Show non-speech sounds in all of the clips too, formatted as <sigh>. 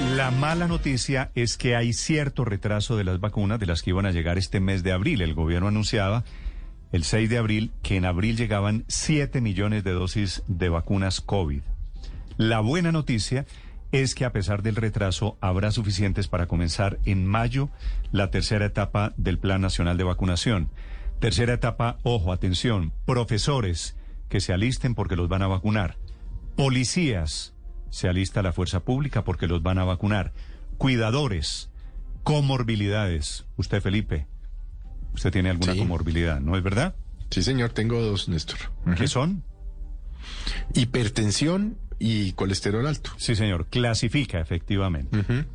La mala noticia es que hay cierto retraso de las vacunas de las que iban a llegar este mes de abril. El gobierno anunciaba el 6 de abril que en abril llegaban 7 millones de dosis de vacunas COVID. La buena noticia es que a pesar del retraso habrá suficientes para comenzar en mayo la tercera etapa del Plan Nacional de Vacunación. Tercera etapa, ojo, atención, profesores que se alisten porque los van a vacunar. Policías, se alista la fuerza pública porque los van a vacunar. Cuidadores, comorbilidades. Usted, Felipe, usted tiene alguna Sí. comorbilidad, ¿no es verdad? Sí, señor, tengo dos, Néstor. ¿Qué son? Hipertensión y colesterol alto. Sí, señor, clasifica efectivamente.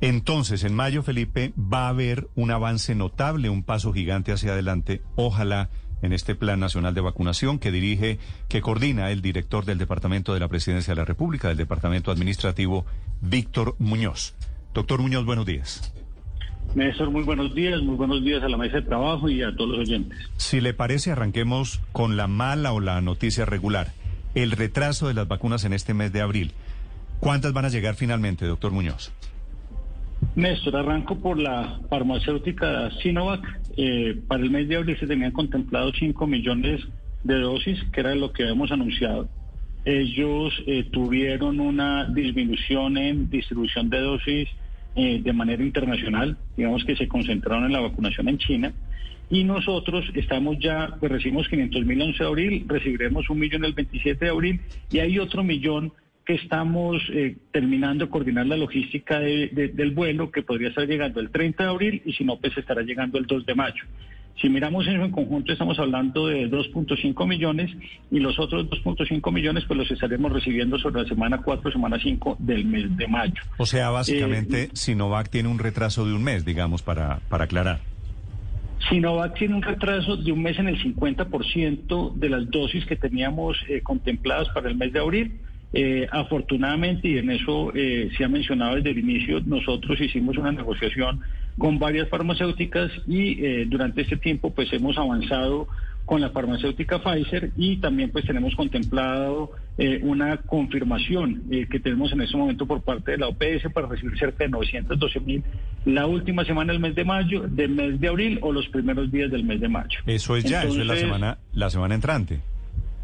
Entonces, en mayo, Felipe, va a haber un avance notable, un paso gigante hacia adelante, ojalá en este Plan Nacional de Vacunación que dirige, que coordina el director del Departamento de la Presidencia de la República, del Departamento Administrativo, Víctor Muñoz. Doctor Muñoz, buenos días. Néstor, muy buenos días, muy buenos días a la mesa de trabajo y a todos los oyentes. Si le parece, arranquemos con la mala o la noticia regular. El retraso de las vacunas en este mes de abril. ¿Cuántas van a llegar finalmente, doctor Muñoz? Néstor, arranco por la farmacéutica Sinovac. Eh, para el mes de abril se tenían contemplados 5 millones de dosis, que era lo que habíamos anunciado. Ellos eh, tuvieron una disminución en distribución de dosis eh, de manera internacional, digamos que se concentraron en la vacunación en China. Y nosotros estamos ya, pues recibimos 500 mil el 11 de abril, recibiremos un millón el 27 de abril y hay otro millón estamos eh, terminando de coordinar la logística de- de- del vuelo que podría estar llegando el 30 de abril y si no, pues estará llegando el 2 de mayo. Si miramos eso en conjunto, estamos hablando de 2.5 millones y los otros 2.5 millones pues los estaremos recibiendo sobre la semana 4, semana 5 del mes de mayo. O sea, básicamente, Eh, Sinovac tiene un retraso de un mes, digamos, para, para aclarar. Sinovac tiene un retraso de un mes en el 50% de las dosis que teníamos eh, contempladas para el mes de abril. Eh, afortunadamente, y en eso eh, se ha mencionado desde el inicio, nosotros hicimos una negociación con varias farmacéuticas y eh, durante este tiempo pues hemos avanzado con la farmacéutica Pfizer y también pues tenemos contemplado eh, una confirmación eh, que tenemos en este momento por parte de la OPS para recibir cerca de 912 mil la última semana del mes de mayo, del mes de abril o los primeros días del mes de mayo. Eso es ya, eso es la semana, la semana entrante.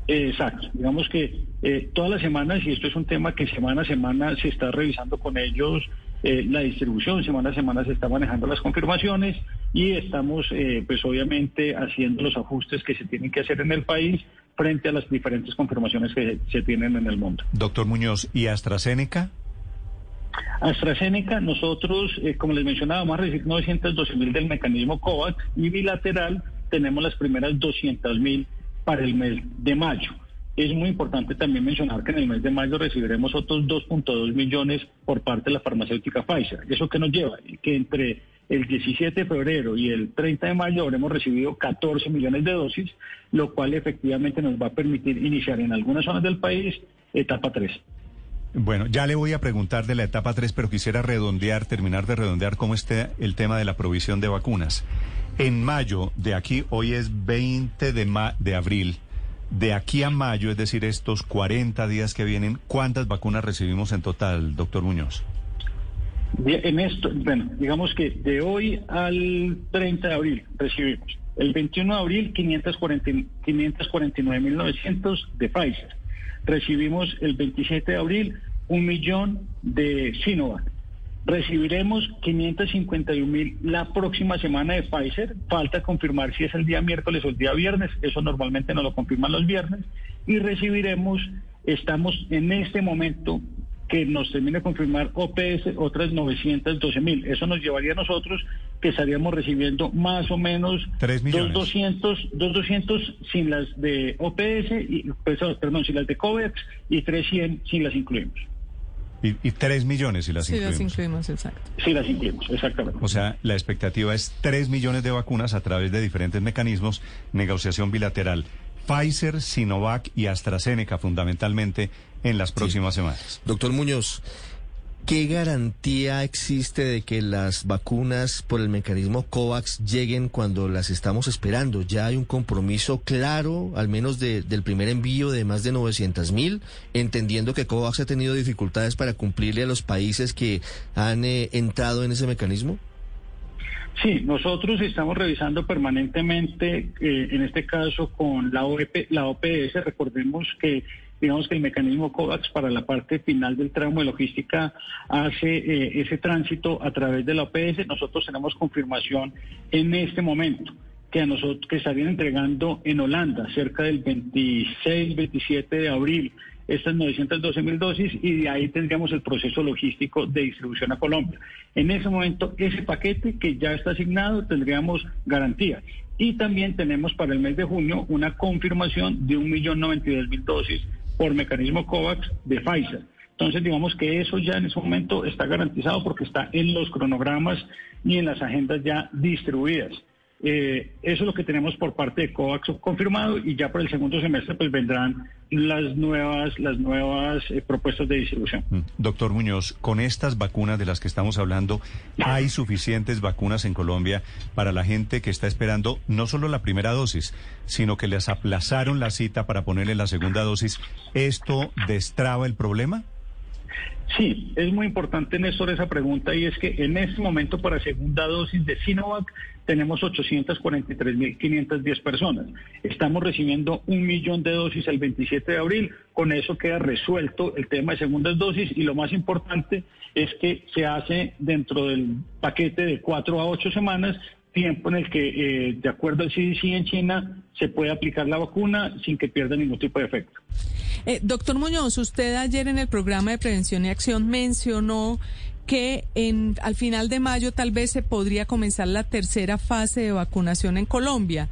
Exacto, digamos que eh, todas las semanas, y esto es un tema que semana a semana se está revisando con ellos eh, la distribución, semana a semana se está manejando las confirmaciones y estamos eh, pues obviamente haciendo los ajustes que se tienen que hacer en el país frente a las diferentes confirmaciones que se tienen en el mundo. Doctor Muñoz, ¿y AstraZeneca? AstraZeneca, nosotros, eh, como les mencionaba, vamos a recibir 912 mil del mecanismo COVAX y bilateral tenemos las primeras 200 mil para el mes de mayo. Es muy importante también mencionar que en el mes de mayo recibiremos otros 2.2 millones por parte de la farmacéutica Pfizer. ¿Eso qué nos lleva? Que entre el 17 de febrero y el 30 de mayo habremos recibido 14 millones de dosis, lo cual efectivamente nos va a permitir iniciar en algunas zonas del país etapa 3. Bueno, ya le voy a preguntar de la etapa 3, pero quisiera redondear, terminar de redondear cómo está el tema de la provisión de vacunas. En mayo, de aquí, hoy es 20 de, ma- de abril, de aquí a mayo, es decir, estos 40 días que vienen, ¿cuántas vacunas recibimos en total, doctor Muñoz? En esto, bueno, digamos que de hoy al 30 de abril recibimos el 21 de abril 540 549.900 de Pfizer. Recibimos el 27 de abril un millón de Sinovac. Recibiremos 551 mil la próxima semana de Pfizer. Falta confirmar si es el día miércoles o el día viernes. Eso normalmente no lo confirman los viernes. Y recibiremos, estamos en este momento que nos termine de confirmar OPS otras 912 mil. Eso nos llevaría a nosotros que estaríamos recibiendo más o menos Tres millones. 200, 200 sin las de OPS, y, pues, perdón, sin las de COVAX y 300 sin las incluimos. Y, y 3 millones si las Sí, incluimos. las incluimos, exacto. Sí, las incluimos, exactamente. O sea, la expectativa es 3 millones de vacunas a través de diferentes mecanismos, negociación bilateral. Pfizer, Sinovac y AstraZeneca fundamentalmente en las próximas semanas. Doctor Muñoz, ¿qué garantía existe de que las vacunas por el mecanismo COVAX lleguen cuando las estamos esperando? ¿Ya hay un compromiso claro, al menos de- del primer envío de más de 900 mil, entendiendo que COVAX ha tenido dificultades para cumplirle a los países que han eh, entrado en ese mecanismo? Sí, nosotros estamos revisando permanentemente, eh, en este caso con la, OEP, la OPS, recordemos que digamos que el mecanismo COVAX para la parte final del tramo de logística hace eh, ese tránsito a través de la OPS. Nosotros tenemos confirmación en este momento que a nosotros que estarían entregando en Holanda cerca del 26, 27 de abril estas 912 mil dosis y de ahí tendríamos el proceso logístico de distribución a Colombia. En ese momento, ese paquete que ya está asignado, tendríamos garantía. Y también tenemos para el mes de junio una confirmación de 1.092.000 dosis por mecanismo COVAX de Pfizer. Entonces, digamos que eso ya en ese momento está garantizado porque está en los cronogramas y en las agendas ya distribuidas. Eh, eso es lo que tenemos por parte de COVAX confirmado y ya para el segundo semestre pues vendrán las nuevas las nuevas eh, propuestas de distribución. Mm. Doctor Muñoz, con estas vacunas de las que estamos hablando, ¿hay suficientes vacunas en Colombia para la gente que está esperando no solo la primera dosis, sino que les aplazaron la cita para ponerle la segunda dosis? ¿Esto destraba el problema? Sí, es muy importante, Néstor, esa pregunta y es que en este momento para segunda dosis de Sinovac tenemos 843.510 personas. Estamos recibiendo un millón de dosis el 27 de abril. Con eso queda resuelto el tema de segundas dosis y lo más importante es que se hace dentro del paquete de cuatro a ocho semanas tiempo en el que, eh, de acuerdo al CDC en China, se puede aplicar la vacuna sin que pierda ningún tipo de efecto. Eh, doctor Muñoz, usted ayer en el programa de prevención y acción mencionó que en, al final de mayo tal vez se podría comenzar la tercera fase de vacunación en Colombia.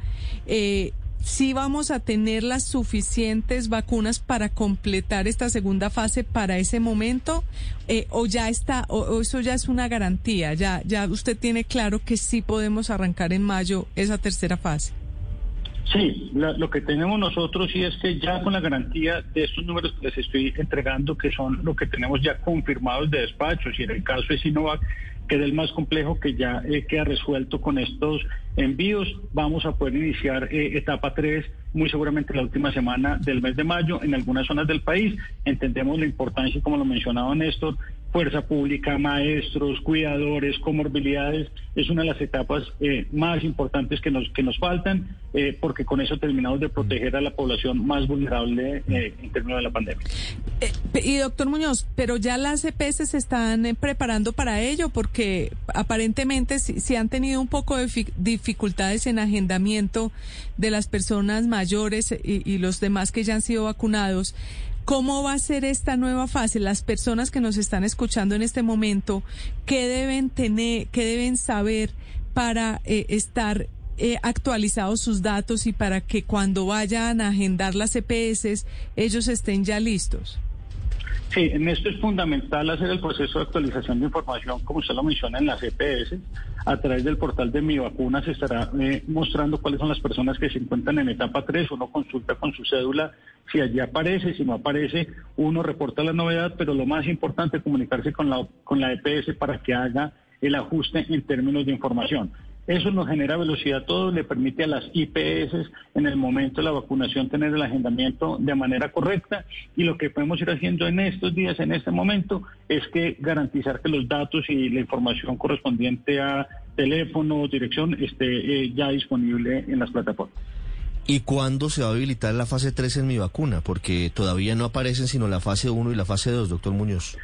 Eh, ¿Sí vamos a tener las suficientes vacunas para completar esta segunda fase para ese momento? Eh, ¿O ya está, o, o eso ya es una garantía? ¿Ya, ¿Ya usted tiene claro que sí podemos arrancar en mayo esa tercera fase? Sí, la- lo que tenemos nosotros sí es que ya con la garantía de estos números que les estoy entregando, que son lo que tenemos ya confirmados de despachos, y en el caso de Sinovac, que es el más complejo que ya eh, queda resuelto con estos envíos, vamos a poder iniciar eh, etapa 3 muy seguramente la última semana del mes de mayo en algunas zonas del país. Entendemos la importancia, como lo mencionaba Néstor, fuerza pública, maestros, cuidadores, comorbilidades, es una de las etapas eh, más importantes que nos, que nos faltan, eh, porque con eso terminamos de proteger a la población más vulnerable eh, en términos de la pandemia. Eh, y doctor Muñoz, pero ya las EPS se están eh, preparando para ello porque aparentemente si, si han tenido un poco de fi- dificultades en agendamiento de las personas mayores y, y los demás que ya han sido vacunados. ¿Cómo va a ser esta nueva fase? Las personas que nos están escuchando en este momento, ¿qué deben tener, qué deben saber para eh, estar eh, actualizados sus datos y para que cuando vayan a agendar las EPS ellos estén ya listos? Sí, en esto es fundamental hacer el proceso de actualización de información, como usted lo menciona, en las EPS. A través del portal de Mi Vacuna se estará eh, mostrando cuáles son las personas que se encuentran en etapa 3. Uno consulta con su cédula si allí aparece, si no aparece, uno reporta la novedad, pero lo más importante es comunicarse con la, con la EPS para que haga el ajuste en términos de información. Eso nos genera velocidad todo, le permite a las IPS en el momento de la vacunación tener el agendamiento de manera correcta y lo que podemos ir haciendo en estos días, en este momento, es que garantizar que los datos y la información correspondiente a teléfono, dirección, esté eh, ya disponible en las plataformas. ¿Y cuándo se va a habilitar la fase 3 en mi vacuna? Porque todavía no aparecen sino la fase 1 y la fase 2, doctor Muñoz.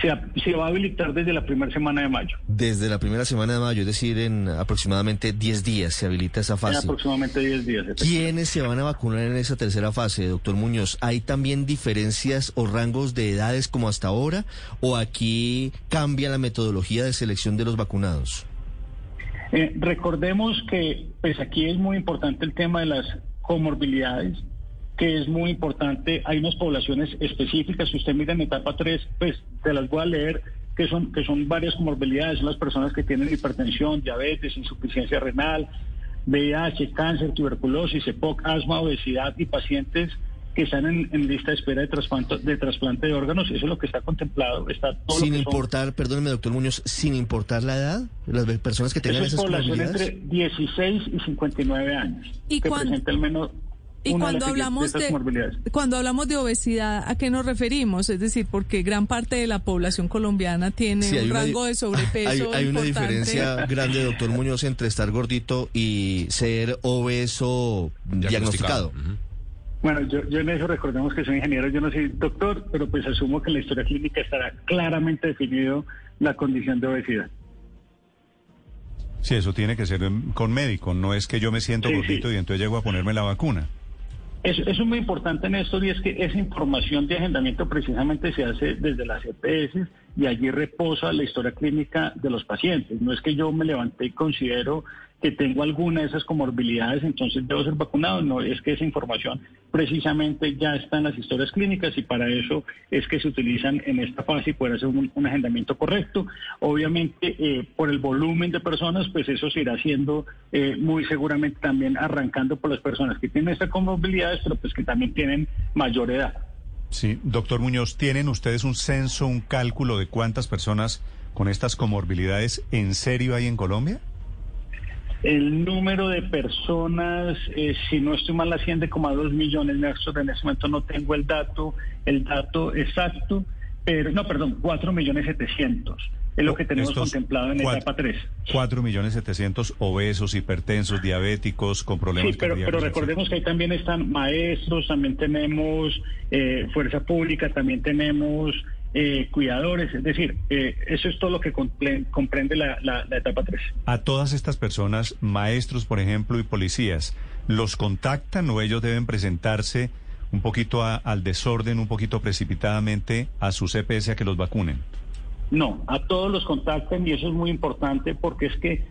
Se, se va a habilitar desde la primera semana de mayo. Desde la primera semana de mayo, es decir, en aproximadamente 10 días se habilita esa En fase. aproximadamente 10 días. ¿Quiénes se van a vacunar en esa tercera fase, doctor Muñoz? ¿Hay también diferencias o rangos de edades como hasta ahora? ¿O aquí cambia la metodología de selección de los vacunados? Eh, recordemos que pues aquí es muy importante el tema de las comorbilidades que es muy importante. Hay unas poblaciones específicas, si usted mira en etapa 3, pues te las voy a leer, que son, que son varias comorbilidades, son las personas que tienen hipertensión, diabetes, insuficiencia renal, VIH, cáncer, tuberculosis, EPOC, asma, obesidad y pacientes que están en, lista de espera de trasplante, de trasplante de órganos. Eso es lo que está contemplado. Está todo sin lo que importar, perdóneme, doctor Muñoz, sin importar la edad, las personas que tengan es esas población entre 16 y 59 años. ¿Y que cuán- presenta al menos Y una cuando de, hablamos de cuando hablamos de obesidad, ¿a qué nos referimos? Es decir, porque gran parte de la población colombiana tiene Sí, un una rango de sobrepeso Hay, hay una diferencia <laughs> grande, doctor Muñoz, entre estar gordito y ser obeso diagnosticado. Bueno, yo, yo en eso recordemos que soy ingeniero, yo no soy doctor, pero pues asumo que en la historia clínica estará claramente definido la condición de obesidad. Sí, eso tiene que ser con médico, no es que yo me siento Sí, gordito sí. y entonces llego a ponerme la vacuna. Eso, eso es muy importante, Néstor, y es que esa información de agendamiento precisamente se hace desde las EPS y allí reposa la historia clínica de los pacientes. No es que yo me levanté y considero que tengo alguna de esas comorbilidades, entonces debo ser vacunado. No, es que esa información precisamente ya está en las historias clínicas y para eso es que se utilizan en esta fase y poder hacer un, agendamiento correcto. Obviamente, eh, por el volumen de personas, pues eso se irá haciendo eh, muy seguramente también arrancando por las personas que tienen estas comorbilidades, pero pues que también tienen mayor edad. Sí, doctor Muñoz, ¿tienen ustedes un censo, un cálculo de cuántas personas con estas comorbilidades en serio hay en Colombia? El número de personas, eh, si no estoy mal, asciende como a 2 millones, Néstor. En este momento no tengo el dato, el dato exacto, pero no, perdón, 4 millones 700. Es lo que tenemos Estos contemplado en cuatro- etapa 3. 4 millones 700 obesos, hipertensos, diabéticos, con problemas Sí, pero, pero recordemos que ahí también están maestros, también tenemos eh, fuerza pública, también tenemos eh, cuidadores, es decir, eh, eso es todo lo que comprende la, la- la etapa 3. A todas estas personas, maestros, por ejemplo, y policías, ¿los contactan o ellos deben presentarse un poquito a- al desorden, un poquito precipitadamente a su CPS a que los vacunen? No, a todos los contactan y eso es muy importante porque es que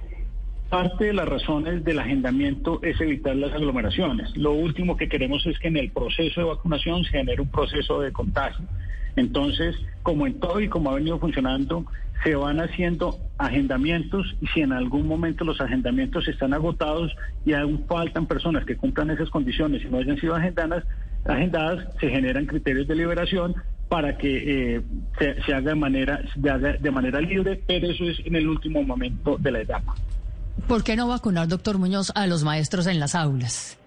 parte de las razones del agendamiento es evitar las aglomeraciones. Lo último que queremos es que en el proceso de vacunación se genere un proceso de contagio. Entonces, como en todo y como ha venido funcionando, se van haciendo agendamientos y si en algún momento los agendamientos están agotados y aún faltan personas que cumplan esas condiciones y no hayan sido agendadas, agendadas se generan criterios de liberación para que eh, se, se haga de manera se haga de manera libre, pero eso es en el último momento de la etapa. ¿Por qué no vacunar, doctor Muñoz, a los maestros en las aulas?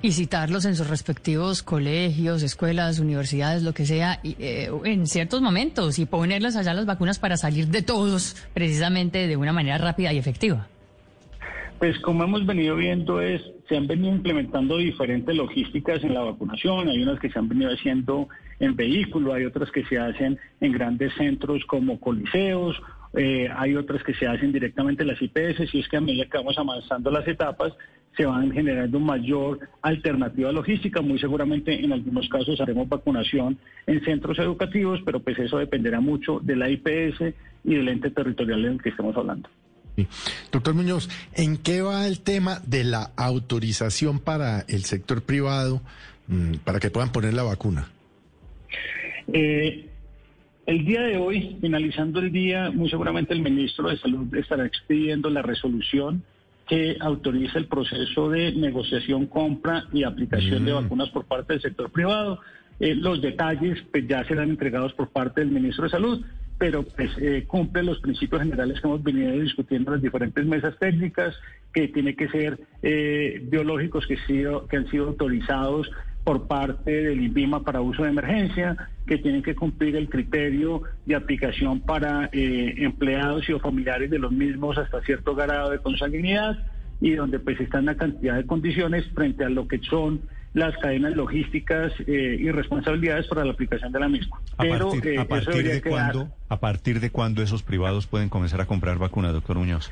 Y citarlos en sus respectivos colegios, escuelas, universidades, lo que sea, eh, en ciertos momentos y ponerles allá las vacunas para salir de todos, precisamente de una manera rápida y efectiva. Pues como hemos venido viendo es, se han venido implementando diferentes logísticas en la vacunación, hay unas que se han venido haciendo en vehículo, hay otras que se hacen en grandes centros como coliseos, eh, hay otras que se hacen directamente en las IPS, y es que a medida que vamos avanzando las etapas, se van generando mayor alternativa logística. Muy seguramente en algunos casos haremos vacunación en centros educativos, pero pues eso dependerá mucho de la IPS y del ente territorial en el que estemos hablando. Sí. Doctor Muñoz, ¿en qué va el tema de la autorización para el sector privado mm, para que puedan poner la vacuna? Eh, el día de hoy, finalizando el día, muy seguramente el ministro de Salud estará expidiendo la resolución que autoriza el proceso de negociación, compra y aplicación de vacunas por parte del sector privado. Eh, los detalles pues, ya serán entregados por parte del ministro de Salud, pero pues eh, cumple los principios generales que hemos venido discutiendo en las diferentes mesas técnicas, que tiene que ser eh, biológicos que, sido, que han sido autorizados por parte del INVIMA para uso de emergencia, que tienen que cumplir el criterio de aplicación para eh, empleados y o familiares de los mismos hasta cierto grado de consanguinidad y donde pues están una cantidad de condiciones frente a lo que son las cadenas logísticas eh, y responsabilidades para la aplicación de la misma. ¿A Pero partir, eh, a eso partir debería de quedar- cuándo, ¿A partir de cuándo esos privados pueden comenzar a comprar vacunas, doctor Muñoz?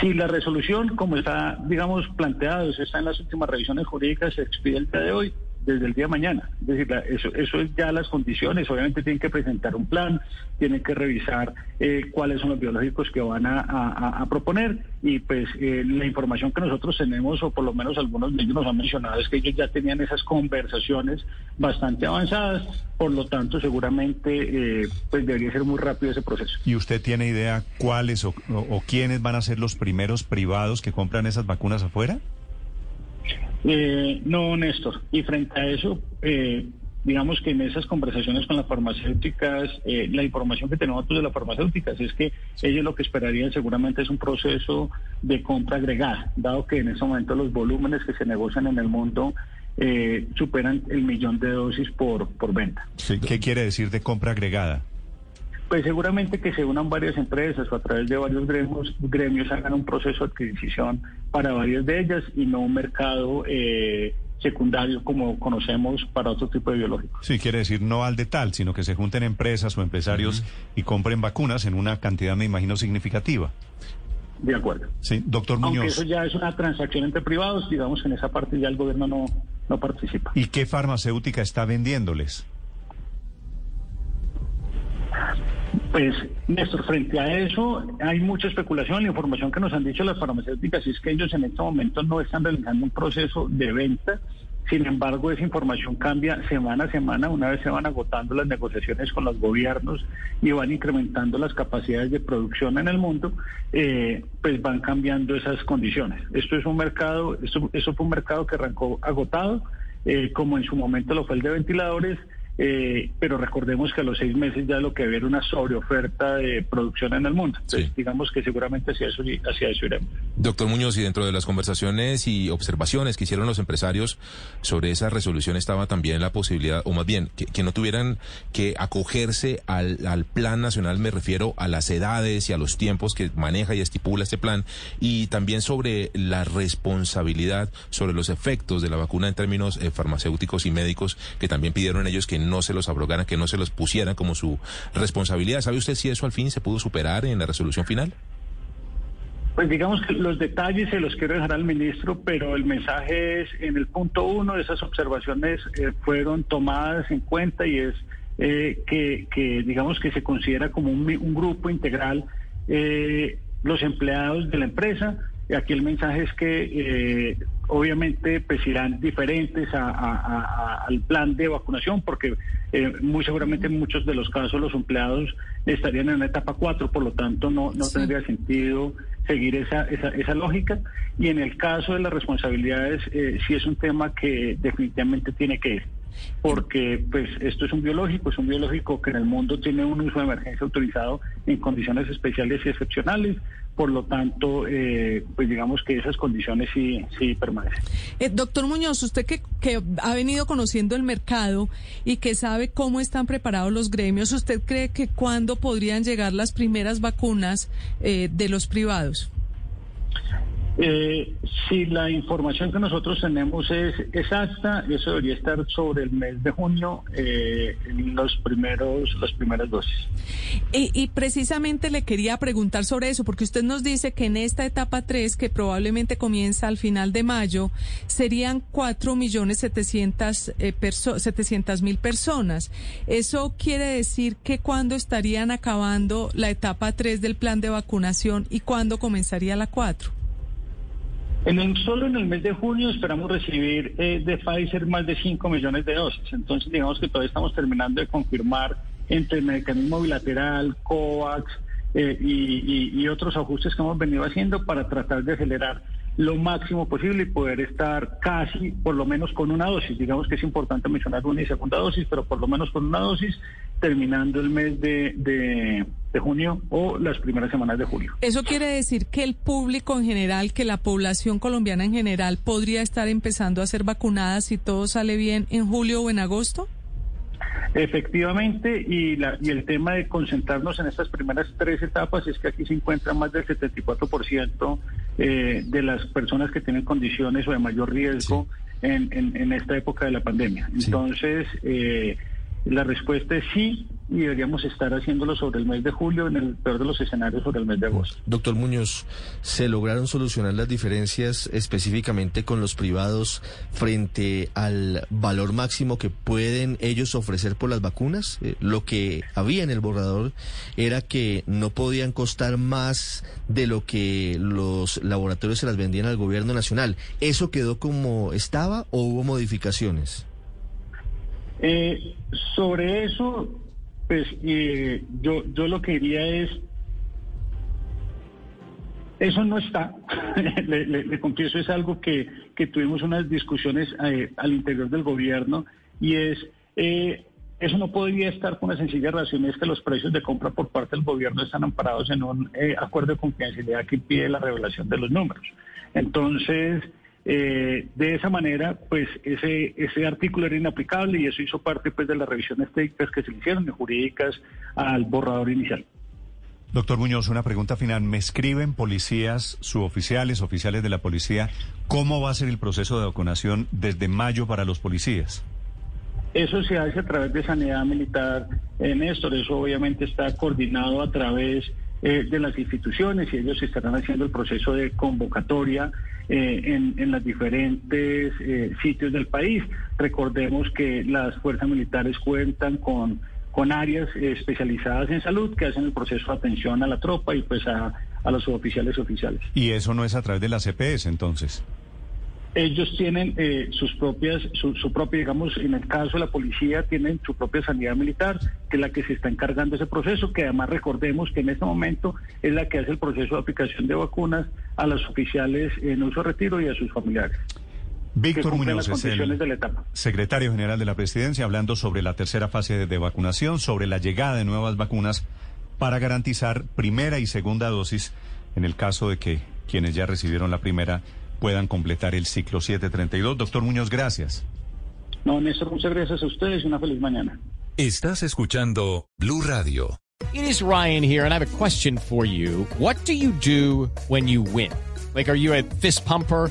Si la resolución, como está, digamos, planteada, está en las últimas revisiones jurídicas, se expide el día de hoy, desde el día de mañana. Es decir, eso, eso es ya las condiciones. Obviamente tienen que presentar un plan, tienen que revisar eh, cuáles son los biológicos que van a, proponer y pues eh, la información que nosotros tenemos, o por lo menos algunos de ellos nos han mencionado, es que ellos ya tenían esas conversaciones bastante avanzadas, por lo tanto seguramente pues debería ser muy rápido ese proceso. ¿Y usted tiene idea cuáles o quiénes van a ser los primeros privados que compran esas vacunas afuera? Eh, no, Néstor. Y frente a eso, eh, digamos que en esas conversaciones con las farmacéuticas, eh, la información que tenemos de las farmacéuticas es que ellos lo que esperarían seguramente es un proceso de compra agregada, dado que en ese momento los volúmenes que se negocian en el mundo eh, superan el millón de dosis por, por venta. ¿Qué quiere decir de compra agregada? Pues seguramente que se unan varias empresas o a través de varios gremios, gremios hagan un proceso de adquisición para varias de ellas y no un mercado eh, secundario como conocemos para otro tipo de biológicos. Sí, quiere decir no al de tal, sino que se junten empresas o empresarios y compren vacunas en una cantidad, me imagino, significativa. De acuerdo. Sí, doctor Muñoz. Aunque eso ya es una transacción entre privados, digamos que en esa parte ya el gobierno no, no participa. ¿Y qué farmacéutica está vendiéndoles? Pues, Néstor, frente a eso hay mucha especulación. La información que nos han dicho las farmacéuticas es que ellos en este momento no están realizando un proceso de venta. Sin embargo, esa información cambia semana a semana. Una vez se van agotando las negociaciones con los gobiernos y van incrementando las capacidades de producción en el mundo, eh, pues van cambiando esas condiciones. Esto es un mercado, esto, eso fue un mercado que arrancó agotado, eh, como en su momento lo fue el de ventiladores eh, pero recordemos que a los seis meses ya lo que había era una sobreoferta de producción en el mundo. Entonces, digamos que seguramente hacia eso, hacia eso iremos. Doctor Muñoz, y dentro de las conversaciones y observaciones que hicieron los empresarios sobre esa resolución estaba también la posibilidad, o más bien, que, no tuvieran que acogerse al, al, plan nacional, me refiero a las edades y a los tiempos que maneja y estipula este plan, y también sobre la responsabilidad, sobre los efectos de la vacuna en términos eh, farmacéuticos y médicos, que también pidieron ellos que no se los abrogaran, que no se los pusieran como su responsabilidad. ¿Sabe usted si eso al fin se pudo superar en la resolución final? Pues digamos que los detalles se los quiero dejar al ministro, pero el mensaje es, en el punto uno esas observaciones eh, fueron tomadas en cuenta y es eh, que, digamos que se considera como un, grupo integral eh, los empleados de la empresa. Aquí el mensaje es que obviamente pues irán diferentes al plan de vacunación porque eh, muy seguramente en muchos de los casos los empleados estarían en la etapa 4, por lo tanto no, no tendría sentido seguir esa, esa, esa, lógica. Y en el caso de las responsabilidades, eh, sí es un tema que definitivamente tiene que ir porque pues esto es un biológico, es un biológico que en el mundo tiene un uso de emergencia autorizado en condiciones especiales y excepcionales, por lo tanto, eh, pues digamos que esas condiciones sí, sí permanecen. Eh, doctor Muñoz, usted que, que ha venido conociendo el mercado y que sabe cómo están preparados los gremios, ¿usted cree que cuándo podrían llegar las primeras vacunas eh, de los privados? Eh, si la información que nosotros tenemos es exacta, eso debería estar sobre el mes de junio eh, en los primeros, las primeras dosis. Y, precisamente le quería preguntar sobre eso, porque usted nos dice que en esta etapa 3, que probablemente comienza al final de mayo, serían 4 millones 700 eh, mil personas. ¿Eso quiere decir que cuándo estarían acabando la etapa 3 del plan de vacunación y cuándo comenzaría la 4? En el, solo en el mes de junio esperamos recibir eh, de Pfizer más de 5 millones de dosis. Entonces, digamos que todavía estamos terminando de confirmar entre el mecanismo bilateral, COVAX eh, y, otros ajustes que hemos venido haciendo para tratar de acelerar lo máximo posible y poder estar casi, por lo menos con una dosis. Digamos que es importante mencionar una y segunda dosis, pero por lo menos con una dosis, terminando el mes de, de, junio o las primeras semanas de julio. ¿Eso quiere decir que el público en general, que la población colombiana en general, podría estar empezando a ser vacunada si todo sale bien en julio o en agosto? Efectivamente, y, la, y el tema de concentrarnos en estas primeras tres etapas es que aquí se encuentra más del 74% eh, de las personas que tienen condiciones o de mayor riesgo en, en, esta época de la pandemia. Entonces, eh, la respuesta es sí, y deberíamos estar haciéndolo sobre el mes de julio, en el peor de los escenarios sobre el mes de agosto. Doctor Muñoz, ¿se lograron solucionar las diferencias específicamente con los privados frente al valor máximo que pueden ellos ofrecer por las vacunas? Eh, lo que había en el borrador era que no podían costar más de lo que los laboratorios se las vendían al gobierno nacional. ¿Eso quedó como estaba o hubo modificaciones? Eh, sobre eso, pues eh, yo, yo lo que diría es, eso no está, <laughs> le, confieso, es algo que, que tuvimos unas discusiones eh, al interior del gobierno y es, eh, eso no podría estar con una sencilla razón, es que los precios de compra por parte del gobierno están amparados en un acuerdo de confidencialidad que impide la revelación de los números. Entonces, eh, de esa manera, pues ese, ese artículo era inaplicable y eso hizo parte pues de las revisiones técnicas que se le hicieron y jurídicas al borrador inicial. Doctor Muñoz, una pregunta final. ¿Me escriben policías, suboficiales, oficiales de la policía, cómo va a ser el proceso de vacunación desde mayo para los policías? Eso se hace a través de Sanidad Militar, eh, Néstor. Eso obviamente está coordinado a través eh, de las instituciones y ellos estarán haciendo el proceso de convocatoria eh, en, en los diferentes eh, sitios del país. Recordemos que las fuerzas militares cuentan con, con áreas especializadas en salud que hacen el proceso de atención a la tropa y pues a, a los oficiales oficiales. ¿Y eso no es a través de la CPS entonces? Ellos tienen eh, sus propias, su, propia, digamos, en el caso de la policía, tienen su propia sanidad militar, que es la que se está encargando de ese proceso, que además recordemos que en este momento es la que hace el proceso de aplicación de vacunas a los oficiales en uso retiro y a sus familiares. Víctor Muñoz es el secretario general de la presidencia hablando sobre la tercera fase de vacunación, sobre la llegada de nuevas vacunas para garantizar primera y segunda dosis en el caso de que quienes ya recibieron la primera puedan completar el ciclo 732. Doctor Muñoz, gracias. No, Néstor, muchas gracias a ustedes y una feliz mañana. Estás escuchando Blue Radio. It is Ryan here, and I have a question for you. What do you do when you win? Like, are you a fist pumper?